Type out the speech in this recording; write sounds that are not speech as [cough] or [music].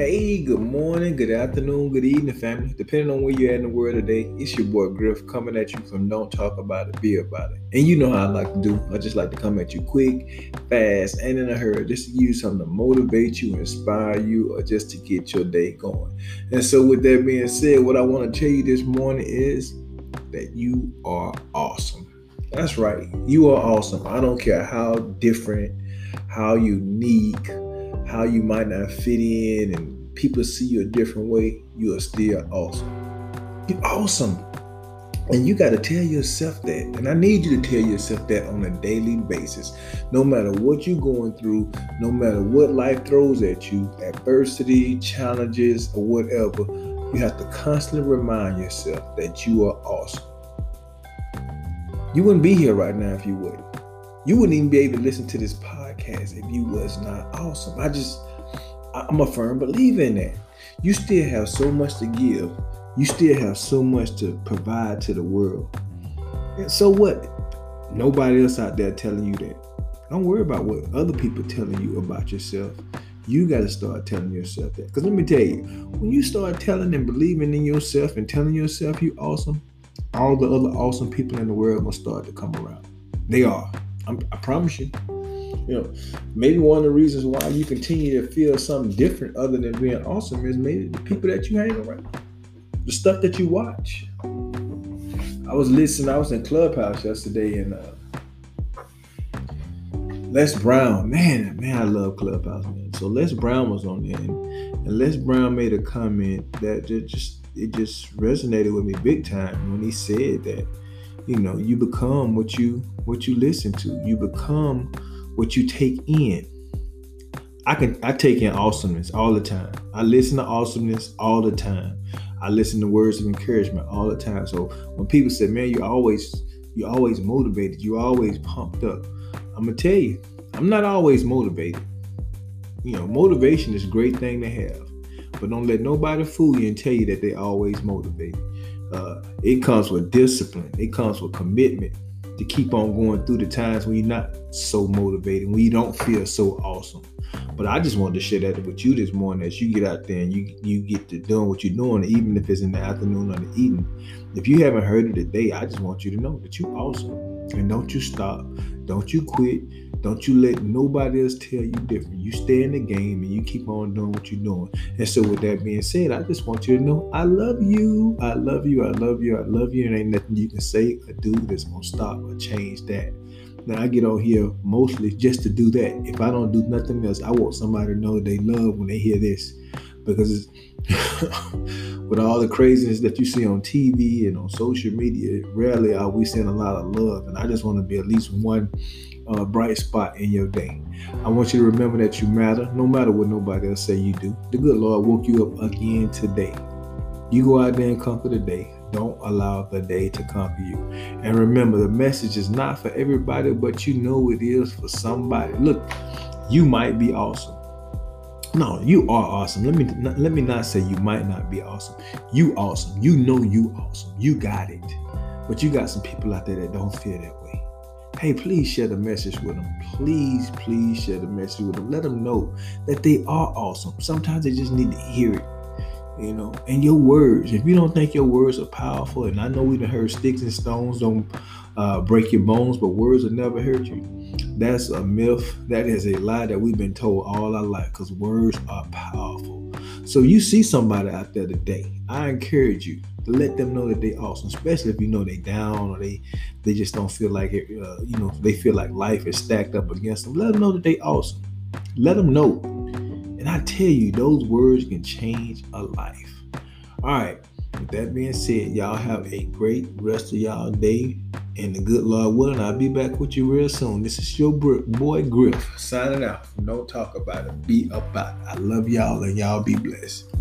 Hey, good morning, good afternoon, good evening, family. Depending on where you're at in the world today, it's your boy Griff coming at you from Don't Talk About It, Be About It. And you know how I like to do. I just like to come at you quick, fast, and in a hurry, just to use something to motivate you, inspire you, or just to get your day going. And so, with that being said, what I want to tell you this morning is that you are awesome. That's right, you are awesome. I don't care how different, how unique, how you might not fit in and people see you a different way, you are still awesome. You're awesome. And you got to tell yourself that. And I need you to tell yourself that on a daily basis. No matter what you're going through, no matter what life throws at you, adversity, challenges, or whatever, you have to constantly remind yourself that you are awesome. You wouldn't be here right now if you wouldn't. You wouldn't even be able to listen to this podcast if you was not awesome. I just, I'm a firm believer in that. You still have so much to give. You still have so much to provide to the world. And so what? Nobody else out there telling you that. Don't worry about what other people telling you about yourself. You got to start telling yourself that. Because let me tell you, when you start telling and believing in yourself and telling yourself you awesome, all the other awesome people in the world will start to come around. They are. I'm, i promise you. You know, maybe one of the reasons why you continue to feel something different other than being awesome is maybe the people that you hang around, the stuff that you watch. I was listening. I was in Clubhouse yesterday, and uh, Les Brown, man, man, I love Clubhouse, man. So Les Brown was on there, and, and Les Brown made a comment that just it just resonated with me big time when he said that you know you become what you what you listen to. You become what you take in. I can i take in awesomeness all the time. I listen to awesomeness all the time. I listen to words of encouragement all the time. So when people say man you always you always motivated. You always pumped up. I'm gonna tell you i'm not always motivated. You know motivation is a great thing to have but don't let nobody fool you and tell you that they always motivated uh, it comes with discipline. It comes with commitment to keep on going through the times when you're not so motivated, when you don't feel so awesome. But I just wanted to share that with you this morning as you get out there and you you get to doing what you're doing, even if it's in the afternoon or the evening. If you haven't heard it today, I just want you to know that you're awesome. And don't you stop. Don't you quit. Don't you let nobody else tell you different. You stay in the game and you keep on doing what you're doing. And so, with that being said, I just want you to know I love you. I love you. I love you. I love you. And ain't nothing you can say or do that's going to stop or change that. Now, I get on here mostly just to do that. If I don't do nothing else, I want somebody to know they love when they hear this. Because [laughs] with all the craziness that you see on TV and on social media, rarely are we seeing a lot of love. And I just want to be at least one uh, bright spot in your day. I want you to remember that you matter, no matter what nobody else say you do. The good Lord woke you up again today. You go out there and conquer the day. Don't allow the day to conquer you. And remember, the message is not for everybody, but you know it is for somebody. Look, you might be awesome. No, you are awesome. Let me let me not say you might not be awesome. You awesome. You know you awesome. You got it. But you got some people out there that don't feel that way hey, please share the message with them. Please, please share the message with them. Let them know that they are awesome. Sometimes they just need to hear it. You know, and your words. If you don't think your words are powerful, and I know we have heard sticks and stones don't uh, break your bones, but words will never hurt you. That's a myth. That is a lie that we've been told all our life because words are powerful. So you see somebody out there today, I encourage you to let them know that they awesome, especially if you know they down or they they just don't feel like it. Uh, you know, they feel like life is stacked up against them. Let them know that they awesome. Let them know. And I tell you, those words can change a life. All right. With that being said, y'all have a great rest of y'all day. And the good Lord willing, I'll be back with you real soon. This is your boy Griff signing out. Don't talk about it. Be about it. I love y'all and y'all be blessed.